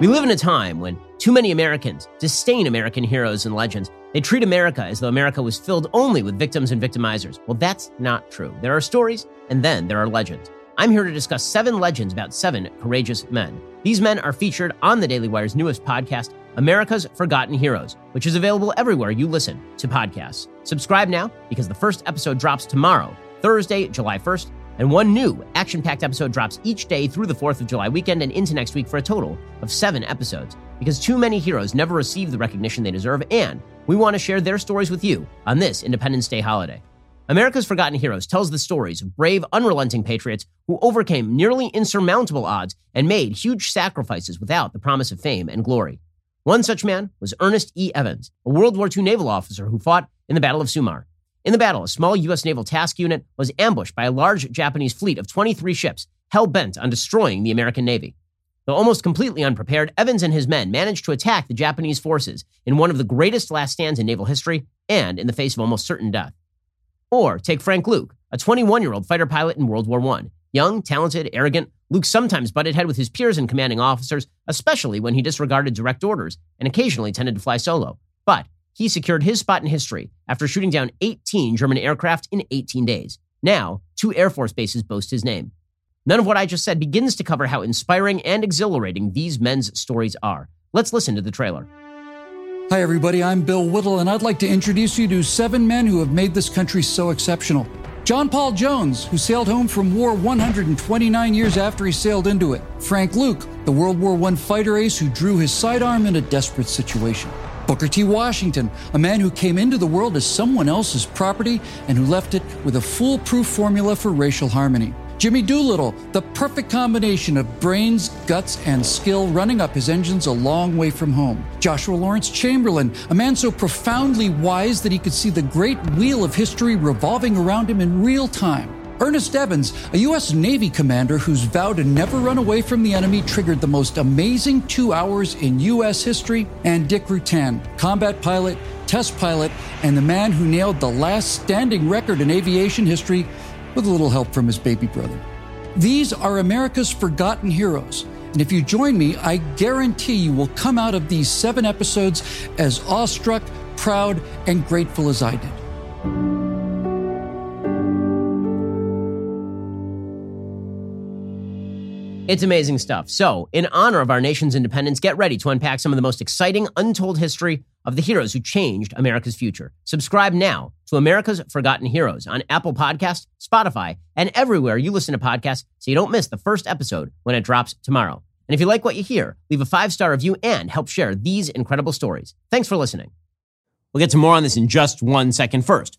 We live in a time when too many Americans disdain American heroes and legends. They treat America as though America was filled only with victims and victimizers. Well, that's not true. There are stories, and then there are legends. I'm here to discuss seven legends about seven courageous men. These men are featured on the Daily Wire's newest podcast, America's Forgotten Heroes, which is available everywhere you listen to podcasts. Subscribe now because the first episode drops tomorrow, Thursday, July 1st and one new action packed episode drops each day through the 4th of July weekend and into next week for a total of seven episodes. Because too many heroes never receive the recognition they deserve, and we want to share their stories with you on this Independence Day holiday. America's Forgotten Heroes tells the stories of brave, unrelenting patriots who overcame nearly insurmountable odds and made huge sacrifices without the promise of fame and glory. One such man was Ernest E. Evans, a World War II naval officer who fought in the Battle of Samar. In the battle, a small U.S. naval task unit was ambushed by a large Japanese fleet of 23 ships, hell bent on destroying the American Navy. Though almost completely unprepared, Evans and his men managed to attack the Japanese forces in one of the greatest last stands in naval history and in the face of almost certain death. Or take Frank Luke, a 21 year old fighter pilot in World War I. Young, talented, arrogant, Luke sometimes butted head with his peers and commanding officers, especially when he disregarded direct orders and occasionally tended to fly solo. But he secured his spot in history after shooting down 18 German aircraft in 18 days. Now, two Air Force bases boast his name. None of what I just said begins to cover how inspiring and exhilarating these men's stories are. Let's listen to the trailer. Hi, everybody. I'm Bill Whittle, and I'd like to introduce you to seven men who have made this country so exceptional. John Paul Jones, who sailed home from war 129 years after he sailed into it. Frank Luke, the World War I fighter ace who drew his sidearm in a desperate situation. Booker T. Washington, a man who came into the world as someone else's property and who left it with a foolproof formula for racial harmony. Jimmy Doolittle, the perfect combination of brains, guts, and skill running up his engines a long way from home. Joshua Lawrence Chamberlain, a man so profoundly wise that he could see the great wheel of history revolving around him in real time. Ernest Evans, a U.S. Navy commander whose vow to never run away from the enemy triggered the most amazing two hours in U.S. history, and Dick Rutan, combat pilot, test pilot, and the man who nailed the last standing record in aviation history with a little help from his baby brother. These are America's forgotten heroes. And if you join me, I guarantee you will come out of these seven episodes as awestruck, proud, and grateful as I did. It's amazing stuff. So, in honor of our nation's independence, get ready to unpack some of the most exciting, untold history of the heroes who changed America's future. Subscribe now to America's Forgotten Heroes on Apple Podcast, Spotify, and everywhere you listen to podcasts so you don't miss the first episode when it drops tomorrow. And if you like what you hear, leave a five star review and help share these incredible stories. Thanks for listening. We'll get to more on this in just one second. First,